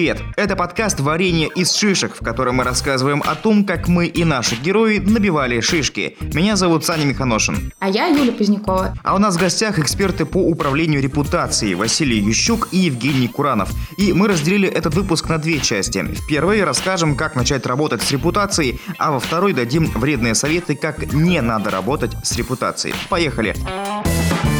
Привет! Это подкаст «Варенье из шишек», в котором мы рассказываем о том, как мы и наши герои набивали шишки. Меня зовут Саня Миханошин. А я Юля Позднякова. А у нас в гостях эксперты по управлению репутацией Василий Ющук и Евгений Куранов. И мы разделили этот выпуск на две части. В первой расскажем, как начать работать с репутацией, а во второй дадим вредные советы, как не надо работать с репутацией. Поехали! Поехали!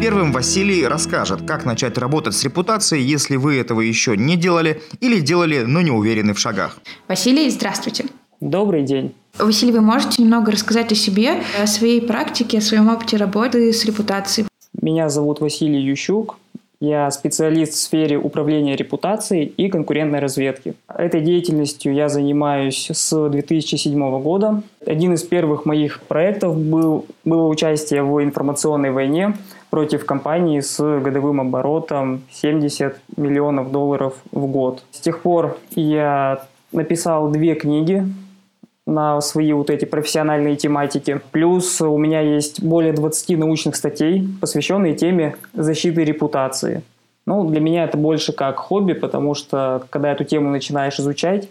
Первым Василий расскажет, как начать работать с репутацией, если вы этого еще не делали или делали, но не уверены в шагах. Василий, здравствуйте. Добрый день. Василий, вы можете немного рассказать о себе, о своей практике, о своем опыте работы с репутацией? Меня зовут Василий Ющук. Я специалист в сфере управления репутацией и конкурентной разведки. Этой деятельностью я занимаюсь с 2007 года. Один из первых моих проектов был, было участие в информационной войне против компании с годовым оборотом 70 миллионов долларов в год. С тех пор я написал две книги на свои вот эти профессиональные тематики. Плюс у меня есть более 20 научных статей, посвященные теме защиты репутации. Ну, для меня это больше как хобби, потому что когда эту тему начинаешь изучать,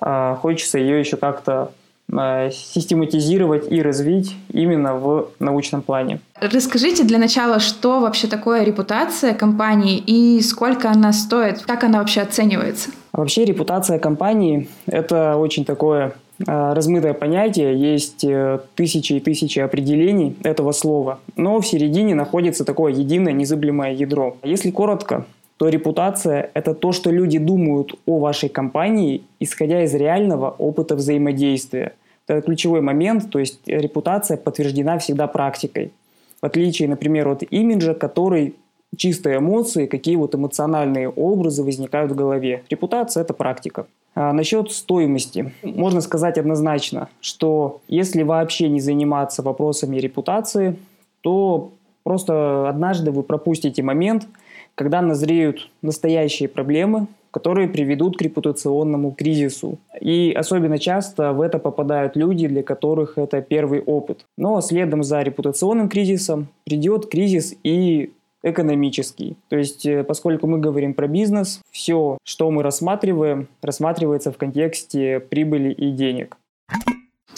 а, хочется ее еще как-то систематизировать и развить именно в научном плане. Расскажите для начала, что вообще такое репутация компании и сколько она стоит, как она вообще оценивается? Вообще репутация компании – это очень такое Э, размытое понятие, есть э, тысячи и тысячи определений этого слова, но в середине находится такое единое незыблемое ядро. Если коротко, то репутация – это то, что люди думают о вашей компании, исходя из реального опыта взаимодействия. Это ключевой момент, то есть репутация подтверждена всегда практикой. В отличие, например, от имиджа, который чистые эмоции, какие вот эмоциональные образы возникают в голове. Репутация – это практика. А насчет стоимости. Можно сказать однозначно, что если вообще не заниматься вопросами репутации, то просто однажды вы пропустите момент, когда назреют настоящие проблемы, которые приведут к репутационному кризису. И особенно часто в это попадают люди, для которых это первый опыт. Но следом за репутационным кризисом придет кризис и экономический. То есть, э, поскольку мы говорим про бизнес, все, что мы рассматриваем, рассматривается в контексте прибыли и денег.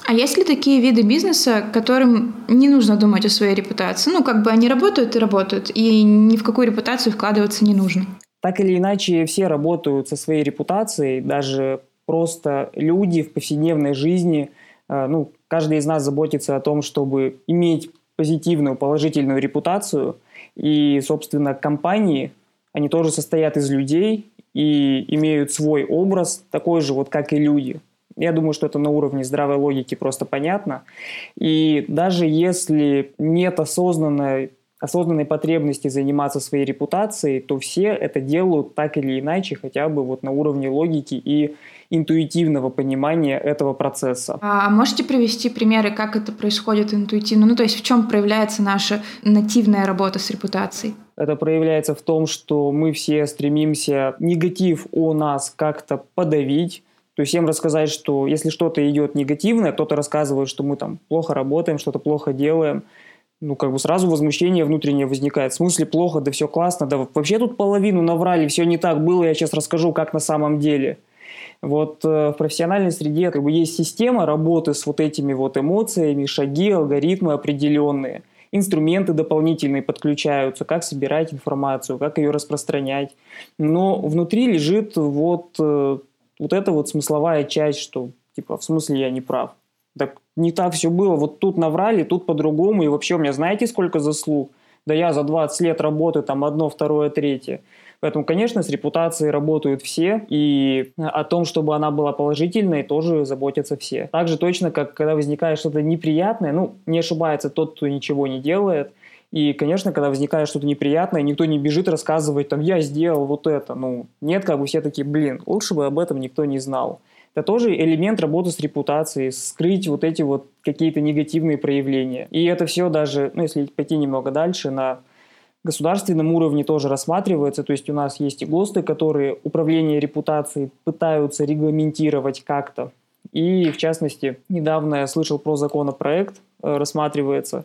А есть ли такие виды бизнеса, которым не нужно думать о своей репутации? Ну, как бы они работают и работают, и ни в какую репутацию вкладываться не нужно. Так или иначе, все работают со своей репутацией, даже просто люди в повседневной жизни, э, ну, каждый из нас заботится о том, чтобы иметь позитивную, положительную репутацию, и, собственно, компании, они тоже состоят из людей и имеют свой образ, такой же вот, как и люди. Я думаю, что это на уровне здравой логики просто понятно. И даже если нет осознанной, осознанной потребности заниматься своей репутацией, то все это делают так или иначе, хотя бы вот на уровне логики и интуитивного понимания этого процесса. А можете привести примеры, как это происходит интуитивно? Ну, то есть в чем проявляется наша нативная работа с репутацией? Это проявляется в том, что мы все стремимся негатив о нас как-то подавить, то есть всем рассказать, что если что-то идет негативное, кто-то рассказывает, что мы там плохо работаем, что-то плохо делаем, ну, как бы сразу возмущение внутреннее возникает. В смысле плохо, да все классно, да вообще тут половину наврали, все не так было, я сейчас расскажу, как на самом деле. Вот э, в профессиональной среде как бы есть система работы с вот этими вот эмоциями, шаги, алгоритмы определенные, инструменты дополнительные подключаются, как собирать информацию, как ее распространять. Но внутри лежит вот, э, вот эта вот смысловая часть, что типа в смысле я не прав. Так не так все было, вот тут наврали, тут по-другому, и вообще у меня знаете сколько заслуг? Да я за 20 лет работаю там одно, второе, третье. Поэтому, конечно, с репутацией работают все, и о том, чтобы она была положительной, тоже заботятся все. Так же точно, как когда возникает что-то неприятное, ну, не ошибается тот, кто ничего не делает, и, конечно, когда возникает что-то неприятное, никто не бежит рассказывать, там, я сделал вот это. Ну, нет, как бы все такие, блин, лучше бы об этом никто не знал. Это тоже элемент работы с репутацией, скрыть вот эти вот какие-то негативные проявления. И это все даже, ну, если пойти немного дальше, на государственном уровне тоже рассматривается. То есть у нас есть и ГОСТы, которые управление репутацией пытаются регламентировать как-то. И, в частности, недавно я слышал про законопроект, э, рассматривается,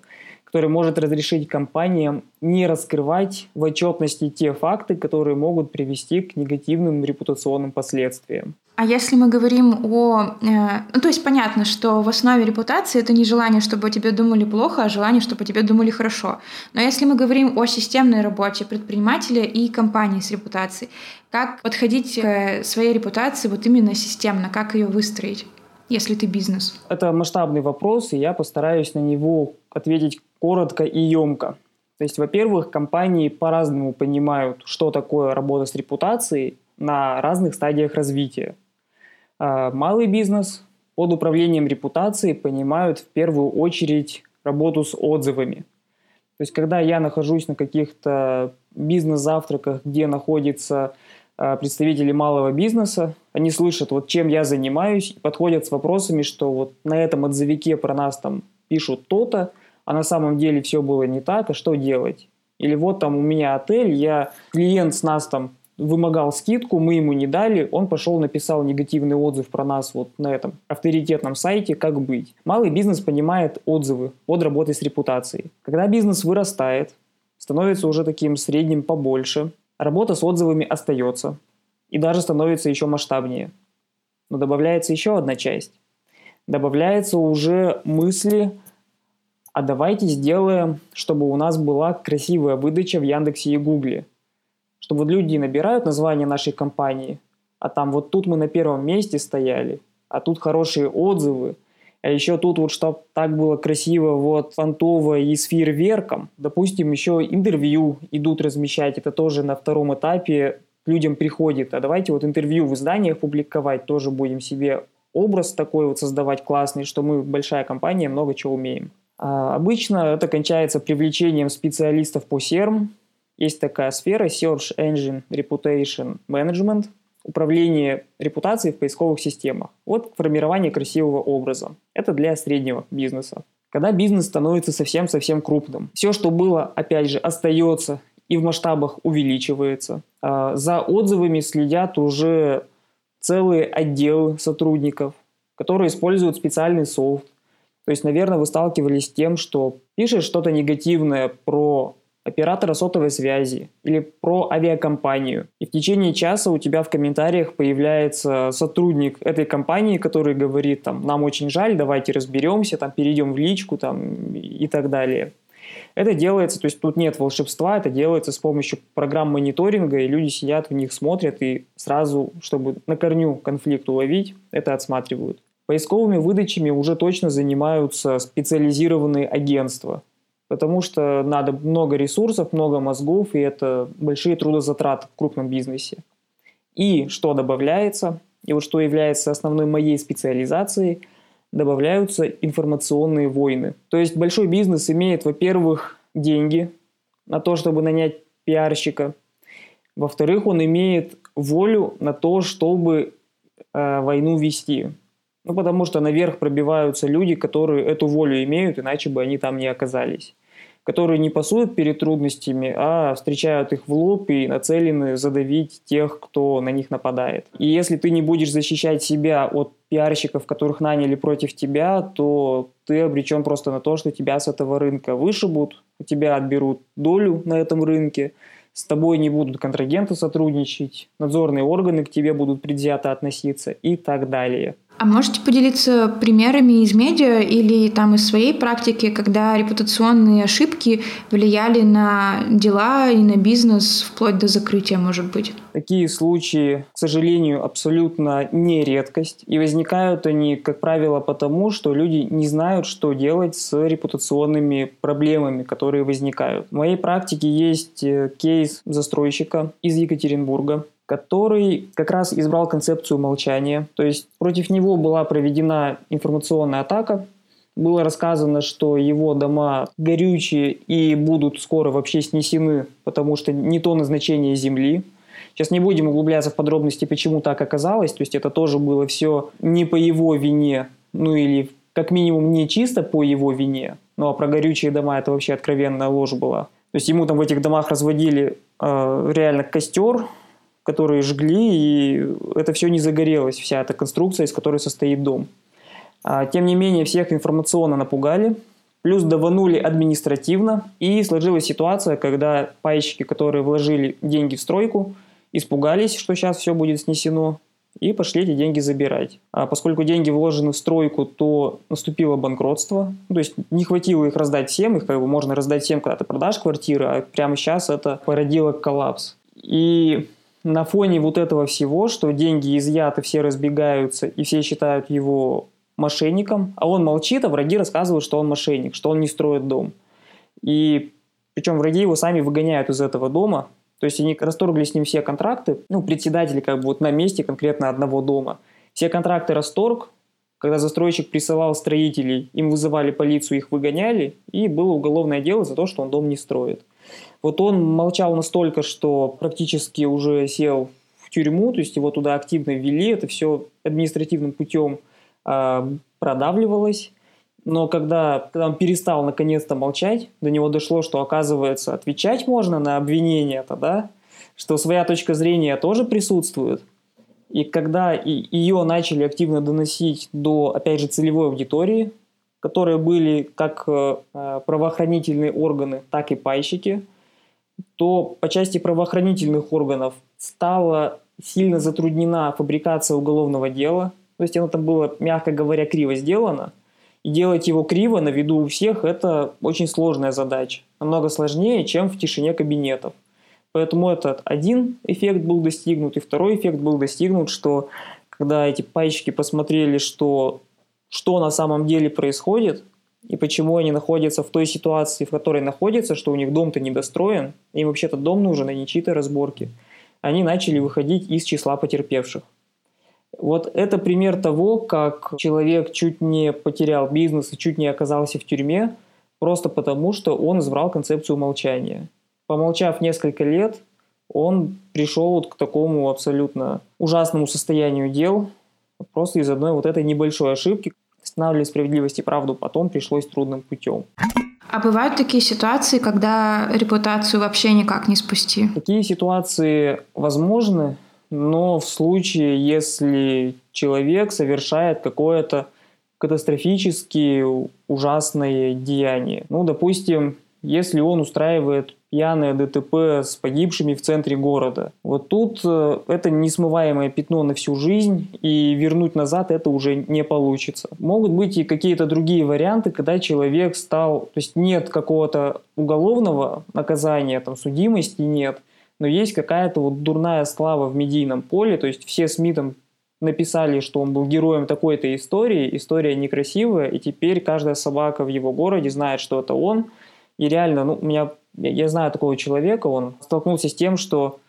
который может разрешить компаниям не раскрывать в отчетности те факты, которые могут привести к негативным репутационным последствиям. А если мы говорим о... Э, ну, то есть понятно, что в основе репутации это не желание, чтобы о тебе думали плохо, а желание, чтобы о тебе думали хорошо. Но если мы говорим о системной работе предпринимателя и компании с репутацией, как подходить к своей репутации вот именно системно, как ее выстроить? Если ты бизнес? Это масштабный вопрос, и я постараюсь на него ответить коротко и емко. То есть, во-первых, компании по-разному понимают, что такое работа с репутацией на разных стадиях развития. А, малый бизнес под управлением репутацией понимают в первую очередь работу с отзывами. То есть, когда я нахожусь на каких-то бизнес-завтраках, где находятся а, представители малого бизнеса, они слышат, вот чем я занимаюсь, подходят с вопросами, что вот на этом отзывике про нас там пишут то-то, а на самом деле все было не так, а что делать? Или вот там у меня отель, я клиент с нас там вымогал скидку, мы ему не дали, он пошел, написал негативный отзыв про нас вот на этом авторитетном сайте, как быть. Малый бизнес понимает отзывы под работой с репутацией. Когда бизнес вырастает, становится уже таким средним побольше, работа с отзывами остается и даже становится еще масштабнее. Но добавляется еще одна часть. Добавляется уже мысли, а давайте сделаем, чтобы у нас была красивая выдача в Яндексе и Гугле – что вот люди набирают название нашей компании, а там вот тут мы на первом месте стояли, а тут хорошие отзывы, а еще тут вот чтобы так было красиво, вот фантово и с фейерверком. Допустим, еще интервью идут размещать, это тоже на втором этапе людям приходит. А давайте вот интервью в изданиях публиковать, тоже будем себе образ такой вот создавать классный, что мы большая компания, много чего умеем. А обычно это кончается привлечением специалистов по SERM, есть такая сфера Search Engine Reputation Management, управление репутацией в поисковых системах. Вот формирование красивого образа. Это для среднего бизнеса. Когда бизнес становится совсем-совсем крупным, все, что было, опять же, остается и в масштабах увеличивается. А, за отзывами следят уже целые отделы сотрудников, которые используют специальный софт. То есть, наверное, вы сталкивались с тем, что пишешь что-то негативное про оператора сотовой связи или про авиакомпанию. И в течение часа у тебя в комментариях появляется сотрудник этой компании, который говорит, там, нам очень жаль, давайте разберемся, там, перейдем в личку там, и так далее. Это делается, то есть тут нет волшебства, это делается с помощью программ мониторинга, и люди сидят в них, смотрят и сразу, чтобы на корню конфликт уловить, это отсматривают. Поисковыми выдачами уже точно занимаются специализированные агентства потому что надо много ресурсов, много мозгов, и это большие трудозатраты в крупном бизнесе. И что добавляется, и вот что является основной моей специализацией, добавляются информационные войны. То есть большой бизнес имеет, во-первых, деньги на то, чтобы нанять пиарщика. Во-вторых, он имеет волю на то, чтобы э, войну вести. Ну, потому что наверх пробиваются люди, которые эту волю имеют, иначе бы они там не оказались которые не пасуют перед трудностями, а встречают их в лоб и нацелены задавить тех, кто на них нападает. И если ты не будешь защищать себя от пиарщиков, которых наняли против тебя, то ты обречен просто на то, что тебя с этого рынка вышибут, у тебя отберут долю на этом рынке, с тобой не будут контрагенты сотрудничать, надзорные органы к тебе будут предвзято относиться и так далее. А можете поделиться примерами из медиа или там из своей практики, когда репутационные ошибки влияли на дела и на бизнес вплоть до закрытия, может быть? Такие случаи, к сожалению, абсолютно не редкость. И возникают они, как правило, потому, что люди не знают, что делать с репутационными проблемами, которые возникают. В моей практике есть э, кейс застройщика из Екатеринбурга, который как раз избрал концепцию молчания. То есть против него была проведена информационная атака. Было рассказано, что его дома горючие и будут скоро вообще снесены, потому что не то назначение земли. Сейчас не будем углубляться в подробности, почему так оказалось. То есть это тоже было все не по его вине, ну или как минимум не чисто по его вине. Ну а про горючие дома это вообще откровенная ложь была. То есть ему там в этих домах разводили э, реально костер, которые жгли, и это все не загорелось, вся эта конструкция, из которой состоит дом. А, тем не менее, всех информационно напугали, Плюс даванули административно. И сложилась ситуация, когда пайщики, которые вложили деньги в стройку, испугались, что сейчас все будет снесено, и пошли эти деньги забирать. А поскольку деньги вложены в стройку, то наступило банкротство. Ну, то есть не хватило их раздать всем, их как бы можно раздать всем, когда ты продашь квартиры, а прямо сейчас это породило коллапс. И на фоне вот этого всего, что деньги изъяты, все разбегаются, и все считают его мошенником, а он молчит, а враги рассказывают, что он мошенник, что он не строит дом. И причем враги его сами выгоняют из этого дома, то есть они расторгли с ним все контракты, ну, председатели как бы вот на месте конкретно одного дома. Все контракты расторг, когда застройщик присылал строителей, им вызывали полицию, их выгоняли, и было уголовное дело за то, что он дом не строит. Вот он молчал настолько, что практически уже сел в тюрьму, то есть его туда активно ввели, это все административным путем э, продавливалось. Но когда, когда он перестал наконец-то молчать, до него дошло, что, оказывается, отвечать можно на обвинение это, да, что своя точка зрения тоже присутствует. И когда и, ее начали активно доносить до, опять же, целевой аудитории, которые были как э, правоохранительные органы, так и пайщики, то по части правоохранительных органов стала сильно затруднена фабрикация уголовного дела. То есть оно там было, мягко говоря, криво сделано – и делать его криво на виду у всех – это очень сложная задача. Намного сложнее, чем в тишине кабинетов. Поэтому этот один эффект был достигнут, и второй эффект был достигнут, что когда эти пайщики посмотрели, что, что на самом деле происходит, и почему они находятся в той ситуации, в которой находятся, что у них дом-то недостроен, им вообще-то дом нужен, а не чьи-то разборки, они начали выходить из числа потерпевших. Вот это пример того, как человек чуть не потерял бизнес и чуть не оказался в тюрьме, просто потому, что он избрал концепцию молчания. Помолчав несколько лет, он пришел вот к такому абсолютно ужасному состоянию дел, просто из одной вот этой небольшой ошибки. Останавливали справедливость и правду потом пришлось трудным путем. А бывают такие ситуации, когда репутацию вообще никак не спасти? Такие ситуации возможны, но в случае, если человек совершает какое-то катастрофически ужасное деяние. Ну, допустим, если он устраивает пьяное ДТП с погибшими в центре города. Вот тут э, это несмываемое пятно на всю жизнь, и вернуть назад это уже не получится. Могут быть и какие-то другие варианты, когда человек стал, то есть нет какого-то уголовного наказания, там судимости нет, но есть какая-то вот дурная слава в медийном поле, то есть все СМИ там написали, что он был героем такой-то истории, история некрасивая, и теперь каждая собака в его городе знает, что это он. И реально, ну, у меня, я знаю такого человека, он столкнулся с тем, что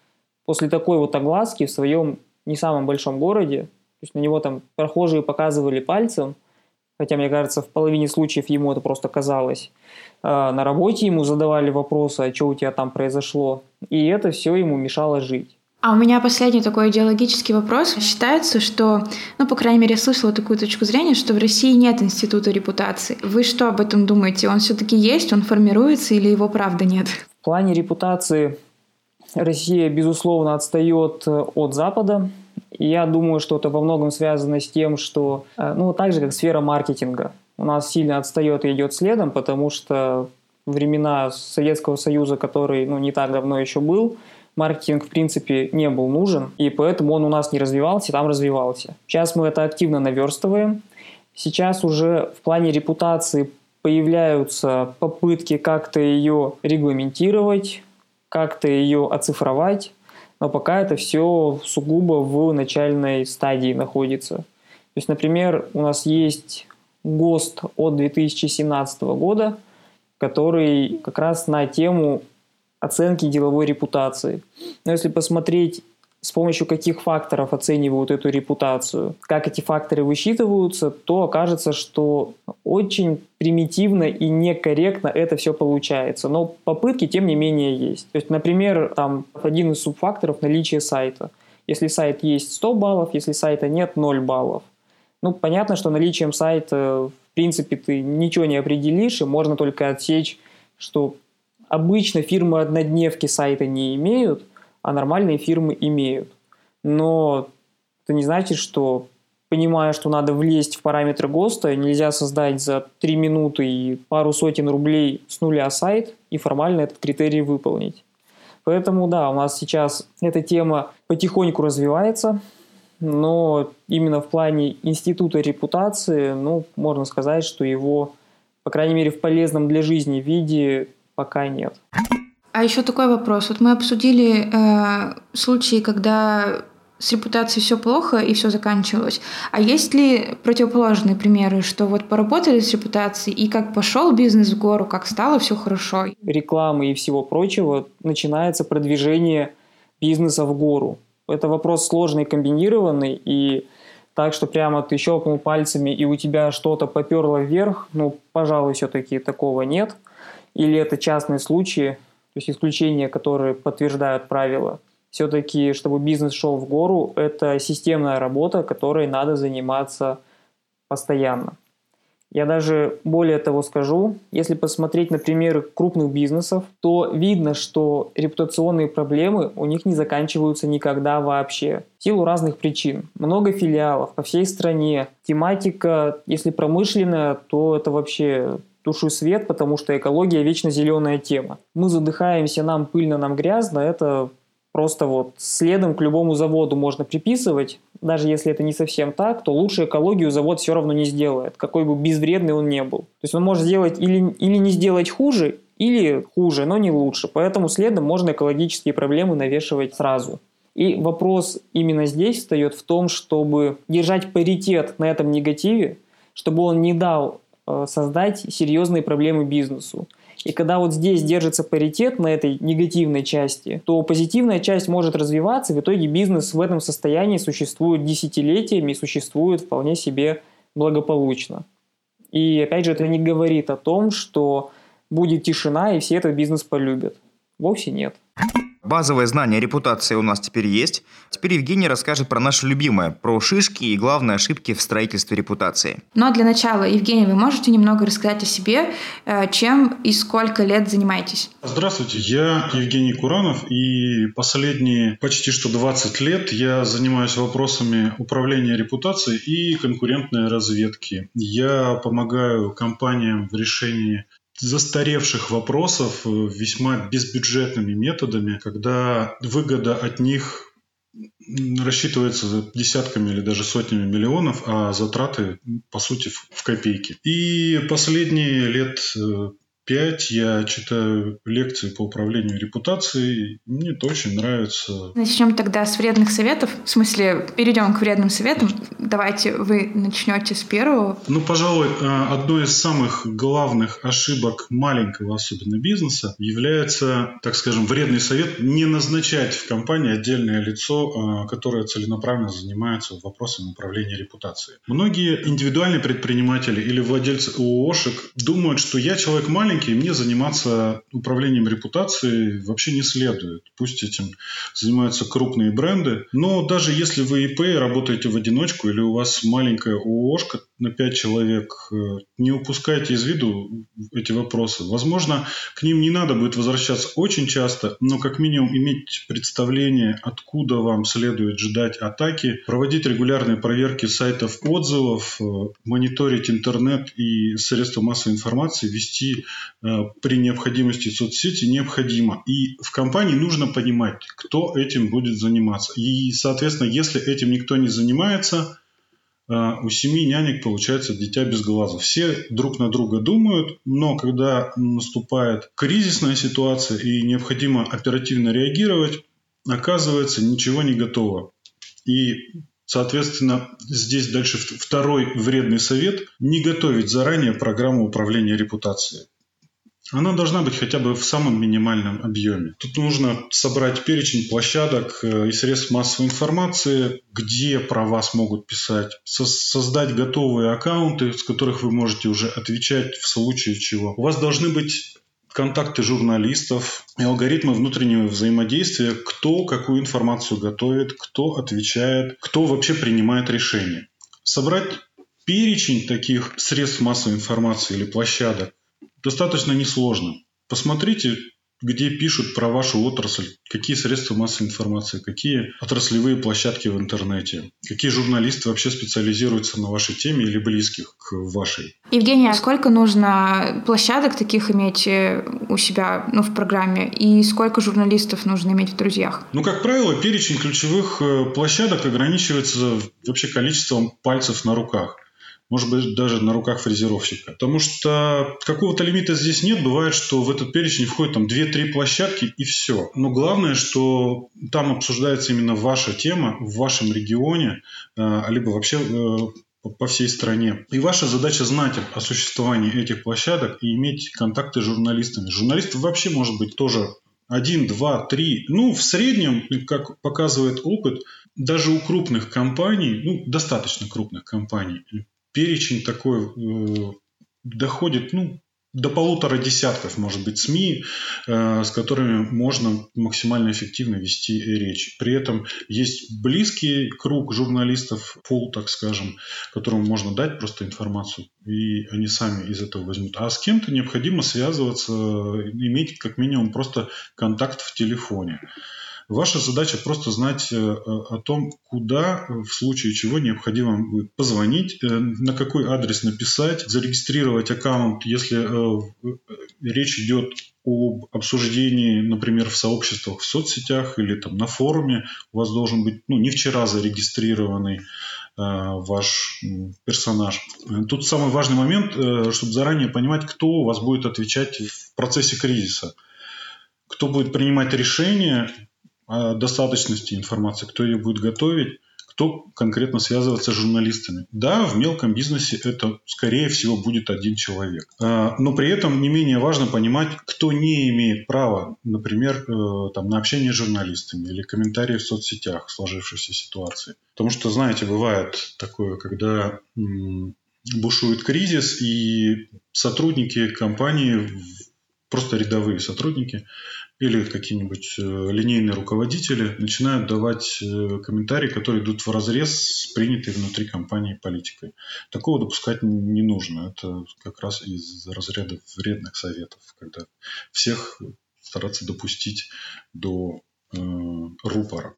после такой вот огласки в своем не самом большом городе, то есть на него там прохожие показывали пальцем, хотя, мне кажется, в половине случаев ему это просто казалось. А, на работе ему задавали вопросы, а что у тебя там произошло, и это все ему мешало жить. А у меня последний такой идеологический вопрос. Считается, что, ну, по крайней мере, я слышала такую точку зрения, что в России нет института репутации. Вы что об этом думаете? Он все-таки есть, он формируется или его правда нет? В плане репутации Россия, безусловно, отстает э, от Запада. Я думаю, что это во многом связано с тем, что, э, ну, так же, как сфера маркетинга. У нас сильно отстает и идет следом, потому что времена Советского Союза, который ну, не так давно еще был, маркетинг, в принципе, не был нужен, и поэтому он у нас не развивался, там развивался. Сейчас мы это активно наверстываем. Сейчас уже в плане репутации появляются попытки как-то ее регламентировать, как-то ее оцифровать, но пока это все сугубо в начальной стадии находится. То есть, например, у нас есть ГОСТ от 2017 года – который как раз на тему оценки деловой репутации. Но если посмотреть, с помощью каких факторов оценивают эту репутацию, как эти факторы высчитываются, то окажется, что очень примитивно и некорректно это все получается. Но попытки, тем не менее, есть. То есть, например, там один из субфакторов – наличие сайта. Если сайт есть 100 баллов, если сайта нет – 0 баллов. Ну, понятно, что наличием сайта в принципе, ты ничего не определишь, и можно только отсечь, что обычно фирмы однодневки сайта не имеют, а нормальные фирмы имеют. Но это не значит, что понимая, что надо влезть в параметры ГОСТа, нельзя создать за 3 минуты и пару сотен рублей с нуля сайт и формально этот критерий выполнить. Поэтому да, у нас сейчас эта тема потихоньку развивается, но именно в плане института репутации, ну, можно сказать, что его, по крайней мере, в полезном для жизни виде пока нет. А еще такой вопрос. Вот мы обсудили э, случаи, когда с репутацией все плохо и все заканчивалось. А есть ли противоположные примеры, что вот поработали с репутацией и как пошел бизнес в гору, как стало все хорошо? Рекламы и всего прочего начинается продвижение бизнеса в гору. Это вопрос сложный, комбинированный, и так, что прямо ты щелкнул пальцами и у тебя что-то поперло вверх, ну, пожалуй, все-таки такого нет. Или это частные случаи, то есть исключения, которые подтверждают правила все-таки, чтобы бизнес шел в гору, это системная работа, которой надо заниматься постоянно. Я даже более того скажу, если посмотреть на примеры крупных бизнесов, то видно, что репутационные проблемы у них не заканчиваются никогда вообще. В силу разных причин. Много филиалов по всей стране. Тематика, если промышленная, то это вообще душу свет, потому что экология вечно зеленая тема. Мы задыхаемся, нам пыльно, нам грязно, это просто вот следом к любому заводу можно приписывать, даже если это не совсем так, то лучше экологию завод все равно не сделает, какой бы безвредный он не был. То есть он может сделать или, или не сделать хуже, или хуже, но не лучше. Поэтому следом можно экологические проблемы навешивать сразу. И вопрос именно здесь встает в том, чтобы держать паритет на этом негативе, чтобы он не дал создать серьезные проблемы бизнесу. И когда вот здесь держится паритет на этой негативной части, то позитивная часть может развиваться, и в итоге бизнес в этом состоянии существует десятилетиями существует вполне себе благополучно. И опять же, это не говорит о том, что будет тишина и все этот бизнес полюбят. Вовсе нет. Базовое знание репутации у нас теперь есть. Теперь Евгений расскажет про наше любимое, про шишки и главные ошибки в строительстве репутации. Но для начала, Евгений, вы можете немного рассказать о себе, э, чем и сколько лет занимаетесь? Здравствуйте, я Евгений Куранов, и последние почти что 20 лет я занимаюсь вопросами управления репутацией и конкурентной разведки. Я помогаю компаниям в решении застаревших вопросов э, весьма безбюджетными методами, когда выгода от них рассчитывается десятками или даже сотнями миллионов, а затраты, по сути, в копейки. И последние лет э, пять я читаю лекции по управлению репутацией. Мне это очень нравится. Начнем тогда с вредных советов. В смысле, перейдем к вредным советам. Давайте вы начнете с первого. Ну, пожалуй, э, одной из самых главных ошибок маленького особенно бизнеса является, так скажем, вредный совет не назначать в компании отдельное лицо, э, которое целенаправленно занимается вопросами управления репутацией. Многие индивидуальные предприниматели или владельцы ООшек думают, что я человек маленький, маленький, мне заниматься управлением репутацией вообще не следует. Пусть этим занимаются крупные бренды. Но даже если вы ИП, работаете в одиночку или у вас маленькая ООшка на 5 человек, э, не упускайте из виду эти вопросы. Возможно, к ним не надо будет возвращаться очень часто, но как минимум иметь представление, откуда вам следует ждать атаки, проводить регулярные проверки сайтов отзывов, э, мониторить интернет и средства массовой информации, вести Э, при необходимости соцсети необходимо. И в компании нужно понимать, кто этим будет заниматься. И, соответственно, если этим никто не занимается, у семи нянек получается дитя без глаза. Все друг на друга думают, но когда наступает кризисная ситуация и необходимо оперативно реагировать, оказывается, ничего не готово. И Соответственно, здесь дальше второй вредный совет – не готовить заранее программу управления репутацией. Она должна быть хотя бы в самом минимальном объеме. Тут нужно собрать перечень площадок э, и средств массовой информации, где про вас могут писать, создать готовые аккаунты, с которых вы можете уже отвечать в случае чего. У вас должны быть контакты журналистов и алгоритмы внутреннего взаимодействия, кто какую информацию готовит, кто отвечает, кто вообще принимает решения. Собрать перечень таких средств массовой информации или площадок достаточно несложно. Посмотрите где пишут про вашу отрасль, какие средства массовой информации, какие отраслевые площадки в интернете, какие журналисты вообще специализируются на вашей теме или близких к вашей. Евгений, а сколько нужно площадок таких иметь э, у себя ну, в программе и сколько журналистов нужно иметь в друзьях? Ну, как правило, перечень ключевых э, площадок ограничивается вообще количеством пальцев на руках может быть, даже на руках фрезеровщика. Потому что какого-то лимита здесь нет. Бывает, что в этот перечень входит там 2-3 площадки и все. Но главное, что там обсуждается именно ваша тема в вашем регионе, э, либо вообще э, по всей стране. И ваша задача знать о существовании этих площадок и иметь контакты с журналистами. Журналистов вообще может быть тоже один, два, три. Ну, в среднем, как показывает опыт, даже у крупных компаний, ну, достаточно крупных компаний, перечень такой э, доходит ну, до полутора десятков, может быть, СМИ, э, с которыми можно максимально эффективно вести речь. При этом есть близкий круг журналистов, пол, так скажем, которым можно дать просто информацию, и они сами из этого возьмут. А с кем-то необходимо связываться, иметь как минимум просто контакт в телефоне. Ваша задача просто знать э, о том, куда в случае чего необходимо позвонить, э, на какой адрес написать, зарегистрировать аккаунт, если э, речь идет об обсуждении, например, в сообществах в соцсетях или там на форуме. У вас должен быть ну, не вчера зарегистрированный ваш персонаж. Тут самый важный момент, чтобы заранее понимать, кто у вас будет отвечать в процессе кризиса. Кто будет принимать решения, достаточности информации, кто ее будет готовить, кто конкретно связываться с журналистами. Да, в мелком бизнесе это, скорее всего, будет один человек. А, но при этом не менее важно понимать, кто не имеет права, например, э, там, на общение с журналистами или комментарии в соцсетях в сложившейся ситуации. Потому что, знаете, бывает такое, когда бушует кризис, и сотрудники компании, просто рядовые сотрудники, или какие-нибудь э, линейные руководители начинают давать э, комментарии, которые идут в разрез с принятой внутри компании политикой. Такого допускать не нужно. Это как раз из разряда вредных советов, когда всех стараться допустить до рупора.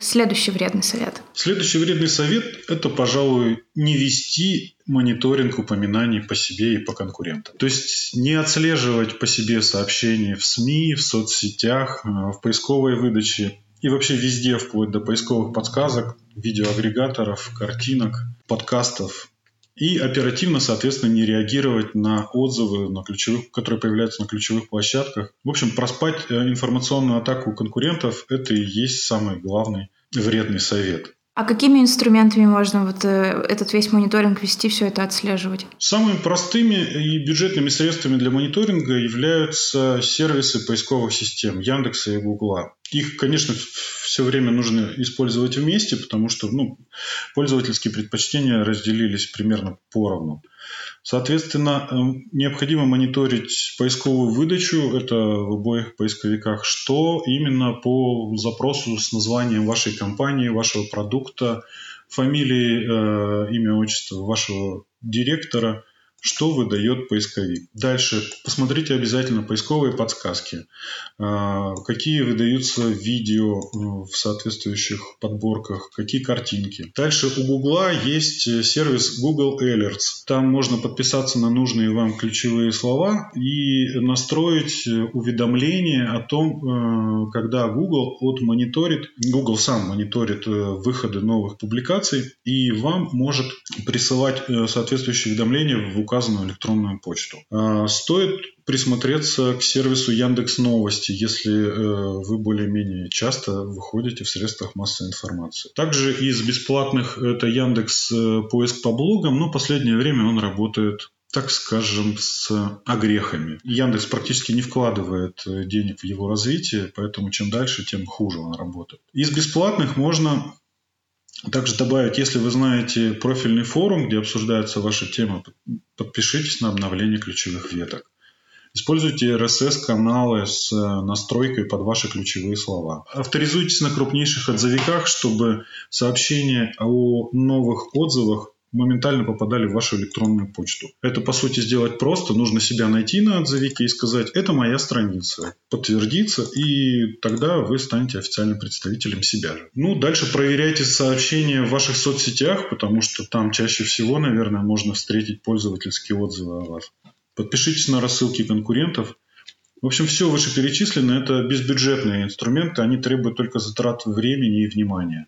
Следующий вредный совет. Следующий вредный совет – это, пожалуй, не вести мониторинг упоминаний по себе и по конкурентам. То есть не отслеживать по себе сообщения в СМИ, в соцсетях, э, в поисковой выдаче и вообще везде, вплоть до поисковых подсказок, видеоагрегаторов, картинок, подкастов и оперативно, соответственно, не реагировать на отзывы, на ключевых, которые появляются на ключевых площадках. В общем, проспать э, информационную атаку конкурентов – это и есть самый главный вредный совет. А какими инструментами можно вот э, этот весь мониторинг вести, все это отслеживать? Самыми простыми и бюджетными средствами для мониторинга являются сервисы поисковых систем Яндекса и Гугла. Их, конечно, все время нужно использовать вместе, потому что ну, пользовательские предпочтения разделились примерно поровну. Соответственно, эм, необходимо мониторить поисковую выдачу, это в обоих поисковиках, что именно по запросу с названием вашей компании, вашего продукта, фамилии, э, имя, отчество вашего директора – что выдает поисковик. Дальше посмотрите обязательно поисковые подсказки, а, какие выдаются видео э, в соответствующих подборках, какие картинки. Дальше у Гугла есть э, сервис Google Alerts. Там можно подписаться на нужные вам ключевые слова и настроить э, уведомления о том, когда Google отмониторит, Google сам мониторит выходы новых публикаций и вам может присылать соответствующие уведомления в указанную электронную почту. А, стоит присмотреться к сервису Яндекс Новости, если э, вы более-менее часто выходите в средствах массовой информации. Также из бесплатных это Яндекс э, поиск по блогам, но последнее время он работает так скажем, с огрехами. Яндекс практически не вкладывает э, денег в его развитие, поэтому чем дальше, тем хуже он работает. Из бесплатных можно также добавить, если вы знаете профильный форум, где обсуждается ваша тема, подпишитесь на обновление ключевых веток. Используйте RSS-каналы с э, настройкой под ваши ключевые слова. Авторизуйтесь на крупнейших отзывиках, чтобы сообщения о новых отзывах моментально попадали в вашу электронную почту. Это, по сути, сделать просто. Нужно себя найти на отзывике и сказать, это моя страница. Подтвердиться, и тогда вы станете официальным представителем себя же. Ну, дальше проверяйте сообщения в ваших соцсетях, потому что там чаще всего, наверное, можно встретить пользовательские отзывы о вас. Подпишитесь на рассылки конкурентов. В общем, все вышеперечисленное – это безбюджетные инструменты, они требуют только затрат времени и внимания.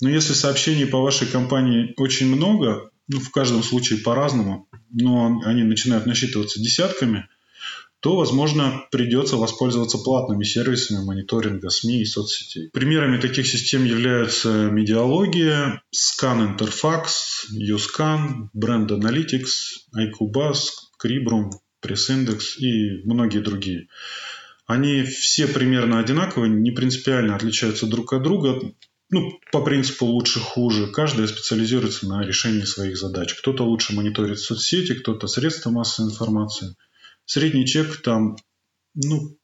Но если сообщений по вашей компании очень много, ну, в каждом случае по-разному, но они начинают насчитываться десятками, то, возможно, придется воспользоваться платными сервисами мониторинга СМИ и соцсетей. Примерами таких систем являются Медиалогия, Scan Interfax, Uscan, Brand Analytics, iCubus, Cribrum, PressIndex и многие другие. Они все примерно одинаковые, не принципиально отличаются друг от друга, ну, по принципу лучше-хуже. Каждая специализируется на решении своих задач. Кто-то лучше мониторит соцсети, кто-то средства массовой информации. Средний чек там, ну,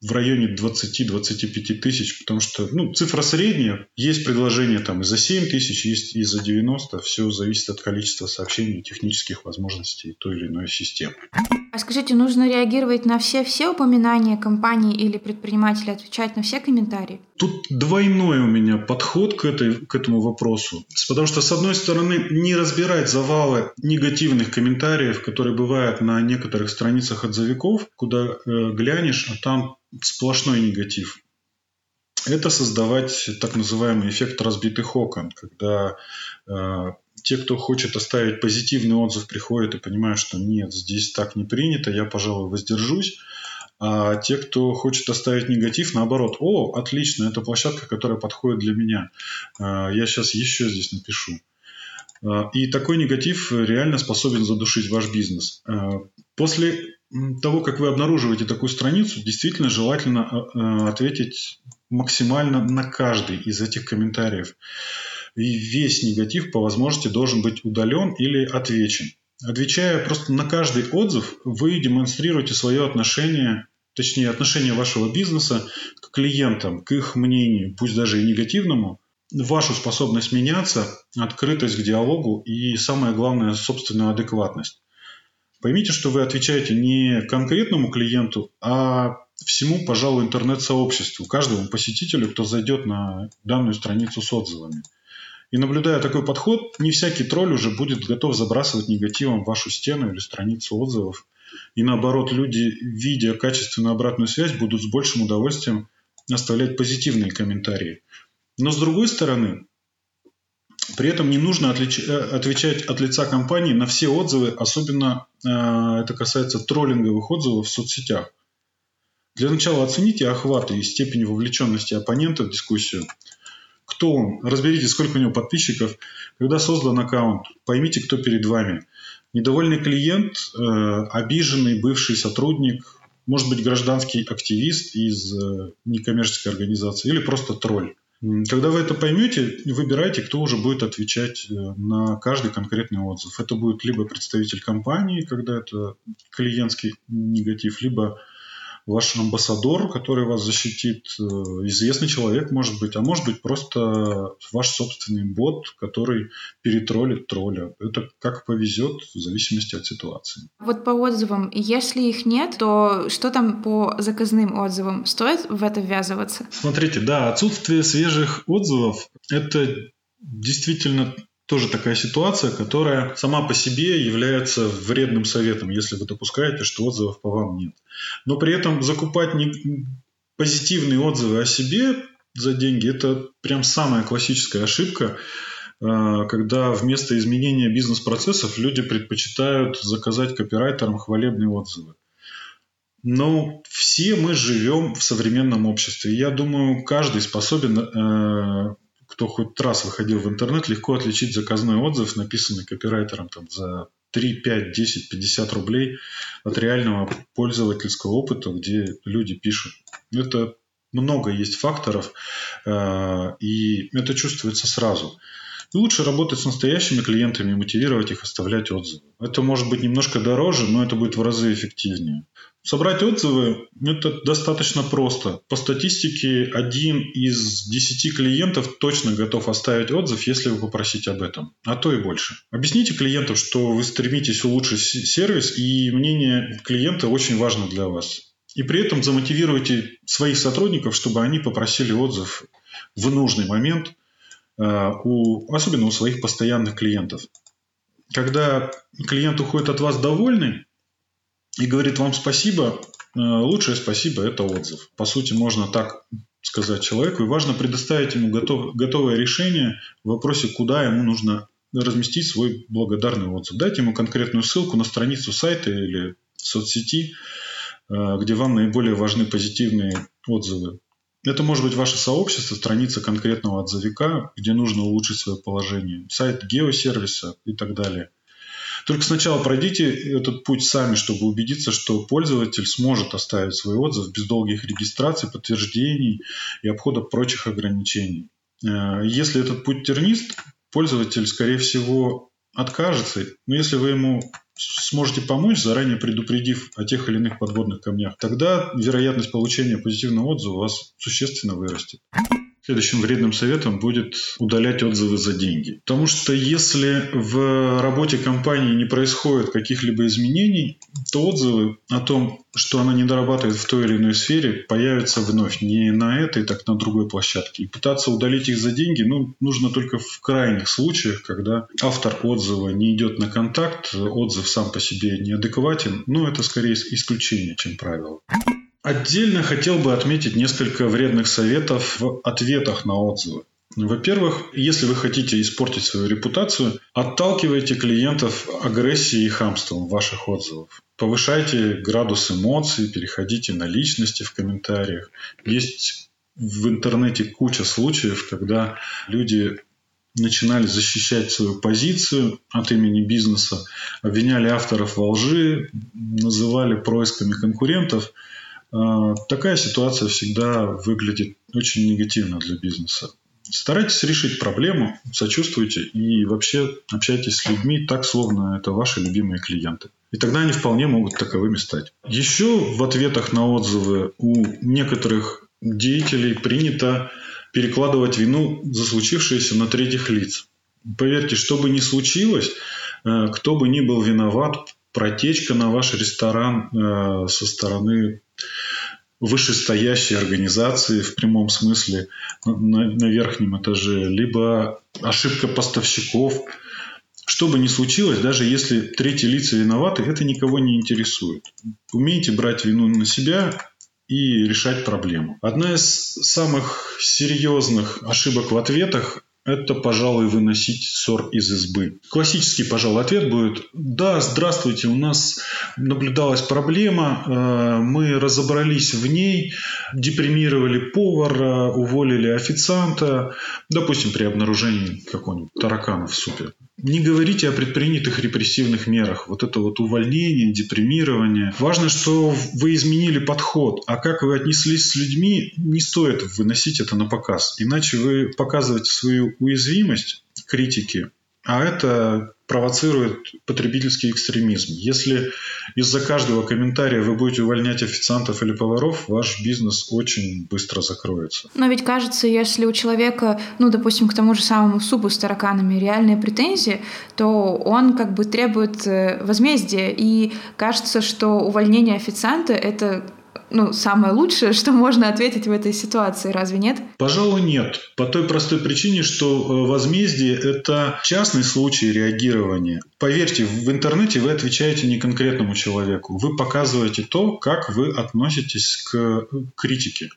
в районе 20-25 тысяч, потому что ну, цифра средняя. Есть предложения там и за 7 тысяч, есть и за 90. Все зависит от количества сообщений и технических возможностей той или иной системы. А скажите, нужно реагировать на все-все упоминания компании или предпринимателя, отвечать на все комментарии? Тут двойной у меня подход к, этой, к этому вопросу. Потому что, с одной стороны, не разбирать завалы негативных комментариев, которые бывают на некоторых страницах отзывиков, куда э, глянешь, а там сплошной негатив. Это создавать так называемый эффект разбитых окон, когда э, те, кто хочет оставить позитивный отзыв, приходят и понимают, что нет, здесь так не принято, я, пожалуй, воздержусь. А те, кто хочет оставить негатив, наоборот, о, отлично, это площадка, которая подходит для меня. Э, я сейчас еще здесь напишу. Э, и такой негатив реально способен задушить ваш бизнес. Э, после того, как вы обнаруживаете такую страницу, действительно желательно ответить максимально на каждый из этих комментариев. И весь негатив по возможности должен быть удален или отвечен. Отвечая просто на каждый отзыв, вы демонстрируете свое отношение, точнее отношение вашего бизнеса к клиентам, к их мнению, пусть даже и негативному, вашу способность меняться, открытость к диалогу и, самое главное, собственную адекватность. Поймите, что вы отвечаете не конкретному клиенту, а всему, пожалуй, интернет-сообществу, каждому посетителю, кто зайдет на данную страницу с отзывами. И наблюдая такой подход, не всякий тролль уже будет готов забрасывать негативом вашу стену или страницу отзывов. И наоборот, люди, видя качественную обратную связь, будут с большим удовольствием оставлять позитивные комментарии. Но с другой стороны, при этом не нужно отлич... Э, отвечать от лица компании на все отзывы, особенно э, это касается троллинговых отзывов в соцсетях. Для начала оцените охваты и степень вовлеченности оппонента в дискуссию. Кто он? Разберите, сколько у него подписчиков. Когда создан аккаунт, поймите, кто перед вами. Недовольный клиент, э, обиженный бывший сотрудник, может быть гражданский активист из э, некоммерческой организации или просто тролль. Когда вы это поймете, выбирайте, кто уже будет отвечать э, на каждый конкретный отзыв. Это будет либо представитель компании, когда это клиентский негатив, либо ваш амбассадор, который вас защитит, э, известный человек, может быть, а может быть просто ваш собственный бот, который перетроллит тролля. Это как повезет в зависимости от ситуации. Вот по отзывам, если их нет, то что там по заказным отзывам? Стоит в это ввязываться? Смотрите, да, отсутствие свежих отзывов – это действительно тоже такая ситуация, которая сама по себе является вредным советом, если вы допускаете, что отзывов по вам нет. Но при этом закупать не... позитивные отзывы о себе за деньги – это прям самая классическая ошибка, а, когда вместо изменения бизнес-процессов люди предпочитают заказать копирайтерам хвалебные отзывы. Но все мы живем в современном обществе. Я думаю, каждый способен э, кто хоть раз выходил в интернет, легко отличить заказной отзыв, написанный копирайтером там, за 3, 5, 10, 50 рублей от реального пользовательского опыта, где люди пишут. Это много есть факторов, э, и это чувствуется сразу. Лучше работать с настоящими клиентами и мотивировать их оставлять отзывы. Это может быть немножко дороже, но это будет в разы эффективнее. Собрать отзывы – это достаточно просто. По статистике, один из десяти клиентов точно готов оставить отзыв, если вы попросите об этом, а то и больше. Объясните клиенту, что вы стремитесь улучшить сервис, и мнение клиента очень важно для вас. И при этом замотивируйте своих сотрудников, чтобы они попросили отзыв в нужный момент, у, особенно у своих постоянных клиентов. Когда клиент уходит от вас довольный и говорит вам спасибо, э, лучшее спасибо – это отзыв. По сути, можно так сказать человеку, и важно предоставить ему готов, готовое решение в вопросе, куда ему нужно разместить свой благодарный отзыв. Дайте ему конкретную ссылку на страницу сайта или соцсети, Э, где вам наиболее важны позитивные отзывы. Это может быть ваше сообщество, страница конкретного отзывика, где нужно улучшить свое положение, сайт геосервиса и так далее. Только сначала пройдите этот путь сами, чтобы убедиться, что пользователь сможет оставить свой отзыв без долгих регистраций, подтверждений и обхода прочих ограничений. Э, если этот путь тернист, пользователь, скорее всего, откажется. Но если вы ему сможете помочь, заранее предупредив о тех или иных подводных камнях, тогда вероятность получения позитивного отзыва у вас существенно вырастет. Следующим вредным советом будет удалять отзывы за деньги. Потому что если в работе компании не происходит каких-либо изменений, то отзывы о том, что она не дорабатывает в той или иной сфере, появятся вновь не на этой, так на другой площадке. И пытаться удалить их за деньги ну, нужно только в крайних случаях, когда автор отзыва не идет на контакт, отзыв сам по себе неадекватен, но это скорее исключение, чем правило. Отдельно хотел бы отметить несколько вредных советов в ответах на отзывы. Во-первых, если вы хотите испортить свою репутацию, отталкивайте клиентов агрессией и хамством ваших отзывов. Повышайте градус эмоций, переходите на личности в комментариях. Есть в интернете куча случаев, когда люди начинали защищать свою позицию от имени бизнеса, обвиняли авторов во лжи, называли происками конкурентов – такая ситуация всегда выглядит очень негативно для бизнеса. Старайтесь решить проблему, сочувствуйте и вообще общайтесь с людьми так, словно это ваши любимые клиенты. И тогда они вполне могут таковыми стать. Еще в ответах на отзывы у некоторых деятелей принято перекладывать вину за случившееся на третьих лиц. Поверьте, что бы ни случилось, э, кто бы ни был виноват, протечка на ваш ресторан э, со стороны вышестоящей организации в прямом смысле на, на верхнем этаже, либо ошибка поставщиков. Что бы ни случилось, даже если третьи лица виноваты, это никого не интересует. Умейте брать вину на себя и решать проблему. Одна из самых серьезных ошибок в ответах это, пожалуй, выносить ссор из избы. Классический, пожалуй, ответ будет «Да, здравствуйте, у нас наблюдалась проблема, э, мы разобрались в ней, депримировали повара, уволили официанта, допустим, при обнаружении какого-нибудь таракана в супе. Не говорите о предпринятых репрессивных мерах. Вот это вот увольнение, депримирование. Важно, что вы изменили подход. А как вы отнеслись с людьми, не стоит выносить это на показ. Иначе вы показываете свою уязвимость критики, а это провоцирует потребительский экстремизм. Если из-за каждого комментария вы будете увольнять официантов или поваров, ваш бизнес очень быстро закроется. Но ведь кажется, если у человека, ну, допустим, к тому же самому супу с тараканами реальные претензии, то он как бы требует э, возмездия. И кажется, что увольнение официанта — это ну, самое лучшее, что можно ответить в этой ситуации, разве нет? Пожалуй, нет. По той простой причине, что э, возмездие – это частный случай реагирования. Поверьте, в интернете вы отвечаете не конкретному человеку. Вы показываете то, как вы относитесь к э, критике.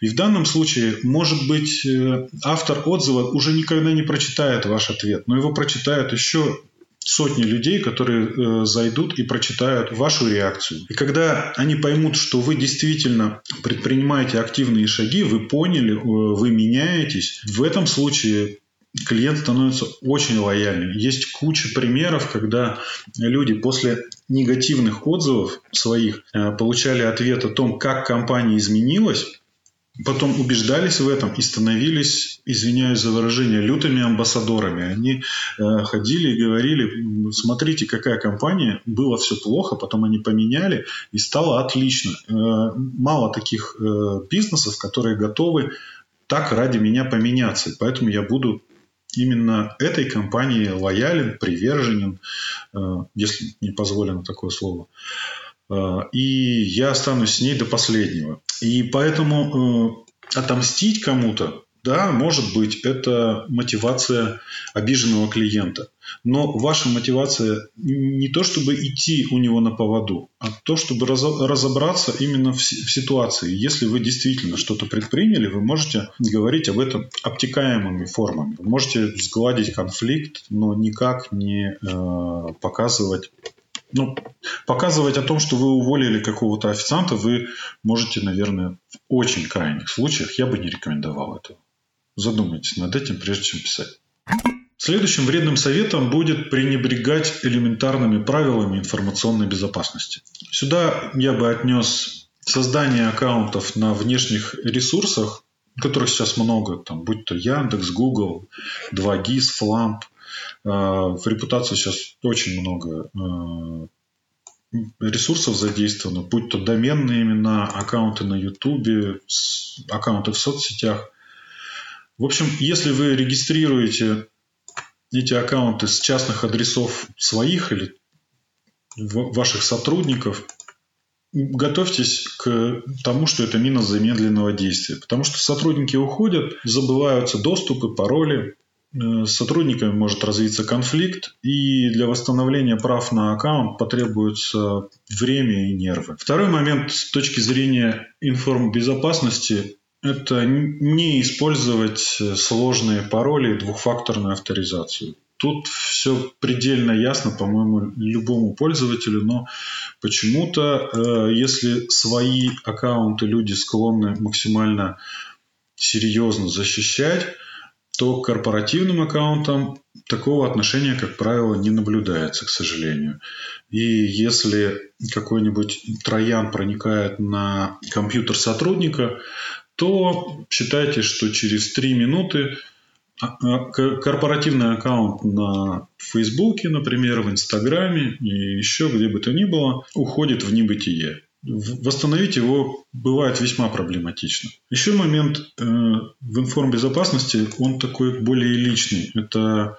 И в данном случае, может быть, э, автор отзыва уже никогда не прочитает ваш ответ, но его прочитают еще сотни людей, которые э, зайдут и прочитают вашу реакцию. И когда они поймут, что вы действительно предпринимаете активные шаги, вы поняли, э, вы меняетесь, в этом случае клиент становится очень лояльным. Есть куча примеров, когда люди после негативных отзывов своих э, получали ответ о том, как компания изменилась, потом убеждались в этом и становились, извиняюсь за выражение, лютыми амбассадорами. Они э, ходили и говорили, смотрите, какая компания, было все плохо, потом они поменяли и стало отлично. Э, мало таких э, бизнесов, которые готовы так ради меня поменяться. Поэтому я буду именно этой компании лоялен, приверженен, э, если не позволено такое слово. Э, и я останусь с ней до последнего. И поэтому э, отомстить кому-то, да, может быть, это мотивация обиженного клиента. Но ваша мотивация не то, чтобы идти у него на поводу, а то, чтобы разобраться именно в ситуации. Если вы действительно что-то предприняли, вы можете говорить об этом обтекаемыми формами. Вы можете сгладить конфликт, но никак не э, показывать ну, показывать о том, что вы уволили какого-то официанта, вы можете, наверное, в очень крайних случаях, я бы не рекомендовал этого. Задумайтесь над этим, прежде чем писать. Следующим вредным советом будет пренебрегать элементарными правилами информационной безопасности. Сюда я бы отнес создание аккаунтов на внешних ресурсах, которых сейчас много, там, будь то Яндекс, Google, 2GIS, Flamp, в репутации сейчас очень много а, ресурсов задействовано, будь то доменные имена, аккаунты на YouTube, аккаунты в соцсетях. В общем, если вы регистрируете эти аккаунты с частных адресов своих или ваших сотрудников, готовьтесь к тому, что это мина замедленного действия. Потому что сотрудники уходят, забываются доступы, пароли, Э, с сотрудниками может развиться конфликт, и для восстановления прав на аккаунт потребуется время и нервы. Второй момент с точки зрения информбезопасности – это не использовать сложные пароли и двухфакторную авторизацию. Тут все предельно ясно, по-моему, любому пользователю, но почему-то, э, если свои аккаунты люди склонны максимально серьезно защищать, то к корпоративным аккаунтам такого отношения, как правило, не наблюдается, к сожалению. И если какой-нибудь троян проникает на компьютер сотрудника, то считайте, что через три минуты а, а, корпоративный аккаунт на Фейсбуке, например, в Инстаграме и еще где бы то ни было уходит в небытие восстановить его бывает весьма проблематично. Еще момент э, в информбезопасности, он такой более личный. Это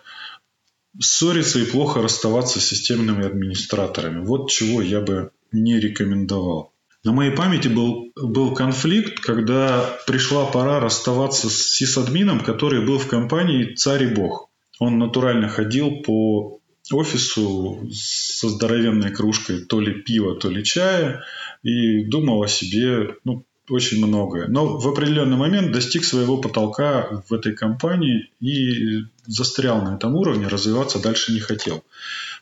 ссориться и плохо расставаться с системными администраторами. Вот чего я бы не рекомендовал. На моей памяти был, был конфликт, когда пришла пора расставаться с сисадмином, который был в компании «Царь и Бог». Он натурально ходил по офису со здоровенной кружкой то ли пива, то ли чая и думал о себе ну, очень многое. Но в определенный момент достиг своего потолка в этой компании и застрял на этом уровне, развиваться дальше не хотел.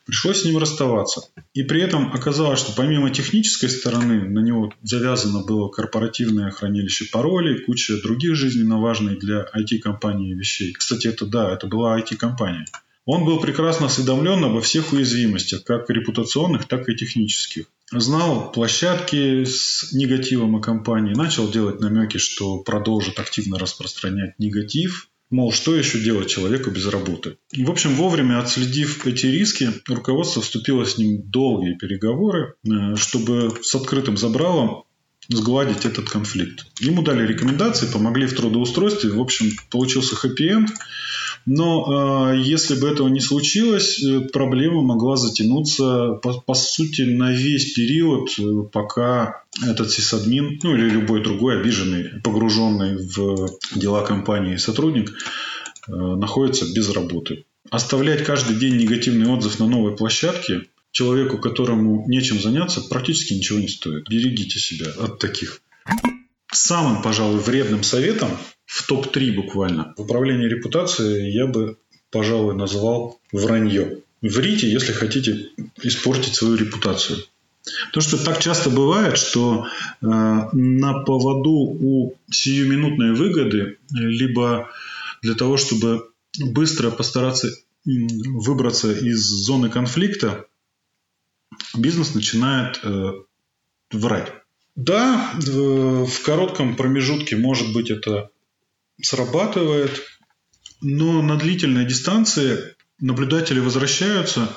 Пришлось с ним расставаться. И при этом оказалось, что помимо технической стороны на него завязано было корпоративное хранилище паролей, куча других жизненно важных для IT-компании вещей. Кстати, это да, это была IT-компания. Он был прекрасно осведомлен обо всех уязвимостях, как репутационных, так и технических. Знал площадки с негативом о компании, начал делать намеки, что продолжит активно распространять негатив, Мол, что еще делать человеку без работы? В общем, вовремя отследив эти риски, руководство вступило с ним долгие переговоры, э, чтобы с открытым забралом сгладить этот конфликт. Ему дали рекомендации, помогли в трудоустройстве. В общем, получился хэппи-энд. Но э, если бы этого не случилось, э, проблема могла затянуться, по, по сути, на весь период, э, пока этот сисадмин, ну или любой другой обиженный, погруженный в дела компании сотрудник, находится без работы. Оставлять каждый день негативный отзыв на новой площадке человеку, которому нечем заняться, практически ничего не стоит. Берегите себя от таких. Самым, пожалуй, вредным советом в топ-3 буквально в управлении репутацией я бы, пожалуй, назвал вранье. Врите, если хотите испортить свою репутацию. То, что так часто бывает, что э, на поводу у сиюминутной выгоды, либо для того, чтобы быстро постараться выбраться из зоны конфликта, бизнес начинает э, врать. Да, в коротком промежутке, может быть, это срабатывает, но на длительной дистанции наблюдатели возвращаются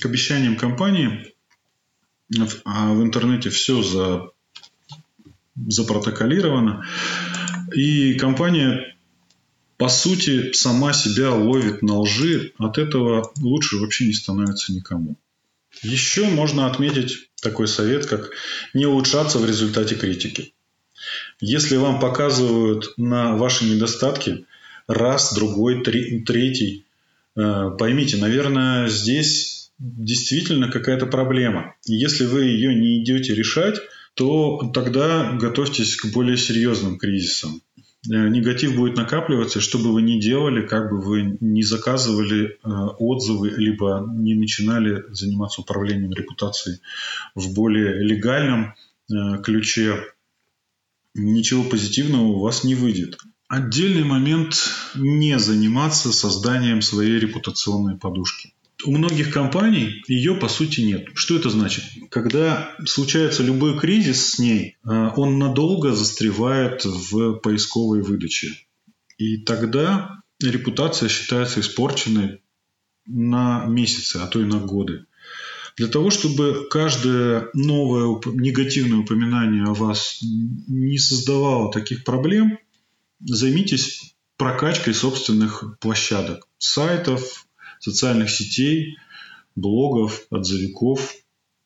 к обещаниям компании, а в интернете все за, запротоколировано, и компания по сути, сама себя ловит на лжи, от этого лучше вообще не становится никому. Еще можно отметить такой совет, как не улучшаться в результате критики. Если вам показывают на ваши недостатки раз, другой, три, третий, э, поймите, наверное, здесь действительно какая-то проблема. если вы ее не идете решать, то тогда готовьтесь к более серьезным кризисам. Э, негатив будет накапливаться, что бы вы ни делали, как бы вы не заказывали э, отзывы, либо не начинали заниматься управлением репутацией в более легальном ключе, ничего позитивного у вас не выйдет. Отдельный момент не заниматься созданием своей репутационной подушки. У многих компаний ее по сути нет. Что это значит? Когда случается любой кризис с ней, э, он надолго застревает в поисковой выдаче. И тогда репутация считается испорченной на месяцы, а то и на годы. Для того, чтобы каждое новое негативное упоминание о вас не создавало таких проблем, займитесь прокачкой собственных площадок, сайтов, социальных сетей, блогов, отзывиков,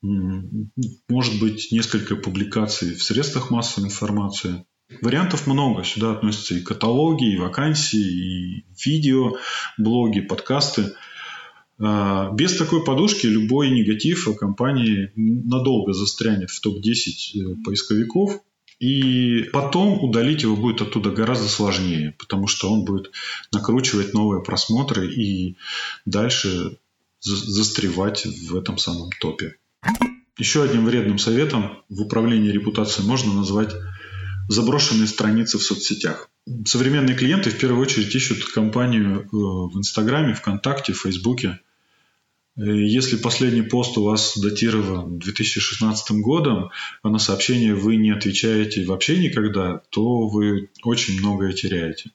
может быть, несколько публикаций в средствах массовой информации. Вариантов много. Сюда относятся и каталоги, и вакансии, и видео, блоги, подкасты. А, без такой подушки любой негатив о компании надолго застрянет в топ-10 э, поисковиков, и потом удалить его будет оттуда гораздо сложнее, потому что он будет накручивать новые просмотры и дальше застревать в этом самом топе. Еще одним вредным советом в управлении репутацией можно назвать заброшенные страницы в соцсетях. Современные клиенты в первую очередь ищут компанию э, в Инстаграме, ВКонтакте, в Фейсбуке – Э, если последний пост у вас датирован 2016 годом, а на сообщение вы не отвечаете вообще никогда, то вы очень многое теряете.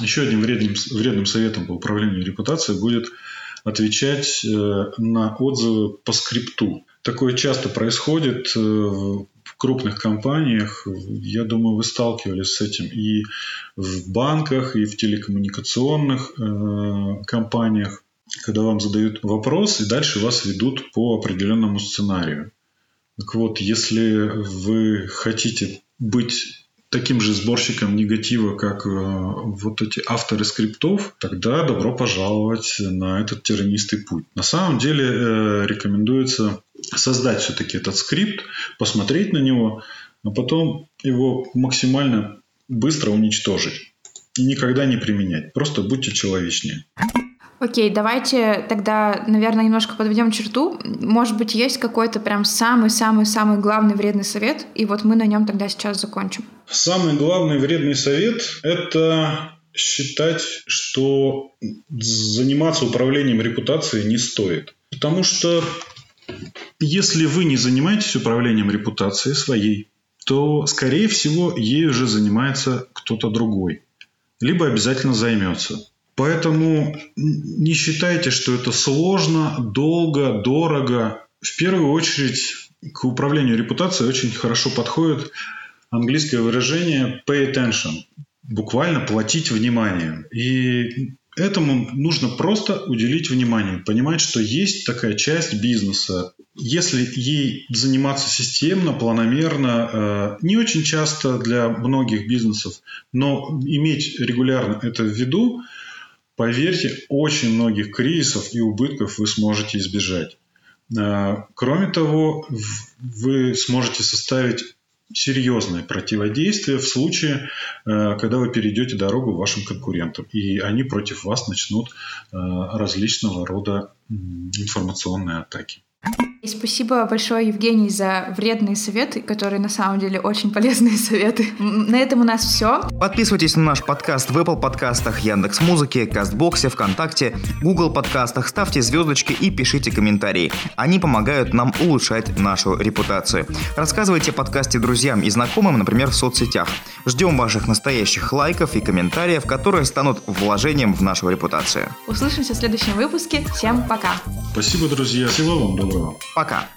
Еще одним вредным, вредным советом по управлению репутацией будет отвечать э, на отзывы по скрипту. Такое часто происходит крупных компаниях. Я думаю, вы сталкивались с этим и в банках, и в телекоммуникационных компаниях когда вам задают вопрос, и дальше вас ведут по определенному сценарию. Так вот, если вы хотите быть таким же сборщиком негатива, как э, вот эти авторы скриптов, тогда добро пожаловать на этот тернистый путь. На самом деле э, рекомендуется создать все-таки этот скрипт, посмотреть на него, а потом его максимально быстро уничтожить и никогда не применять. Просто будьте человечнее. Окей, давайте тогда, наверное, немножко подведем черту. Может быть, есть какой-то прям самый-самый-самый главный вредный совет, и вот мы на нем тогда сейчас закончим. Самый главный вредный совет – это считать, что заниматься управлением репутацией не стоит. Потому что если вы не занимаетесь управлением репутацией своей, то, скорее всего, ею уже занимается кто-то другой. Либо обязательно займется. Поэтому не считайте, что это сложно, долго, дорого. В первую очередь к управлению репутацией очень хорошо подходит английское выражение pay attention. Буквально платить внимание. И этому нужно просто уделить внимание, понимать, что есть такая часть бизнеса. Если ей заниматься системно, планомерно, э, не очень часто для многих бизнесов, но иметь регулярно это в виду, Поверьте, очень многих кризисов и убытков вы сможете избежать. А, кроме того, вы сможете составить серьезное противодействие в случае, а, когда вы перейдете дорогу вашим конкурентам, и они против вас начнут а, различного рода информационные атаки. И спасибо большое, Евгений, за вредные советы, которые на самом деле очень полезные советы. На этом у нас все. Подписывайтесь на наш подкаст в Apple подкастах, Яндекс Музыке, Кастбоксе, ВКонтакте, Google подкастах, ставьте звездочки и пишите комментарии. Они помогают нам улучшать нашу репутацию. Рассказывайте о подкасте друзьям и знакомым, например, в соцсетях. Ждем ваших настоящих лайков и комментариев, которые станут вложением в нашу репутацию. Услышимся в следующем выпуске. Всем пока. Спасибо, друзья. Всего вам доброго. Пока.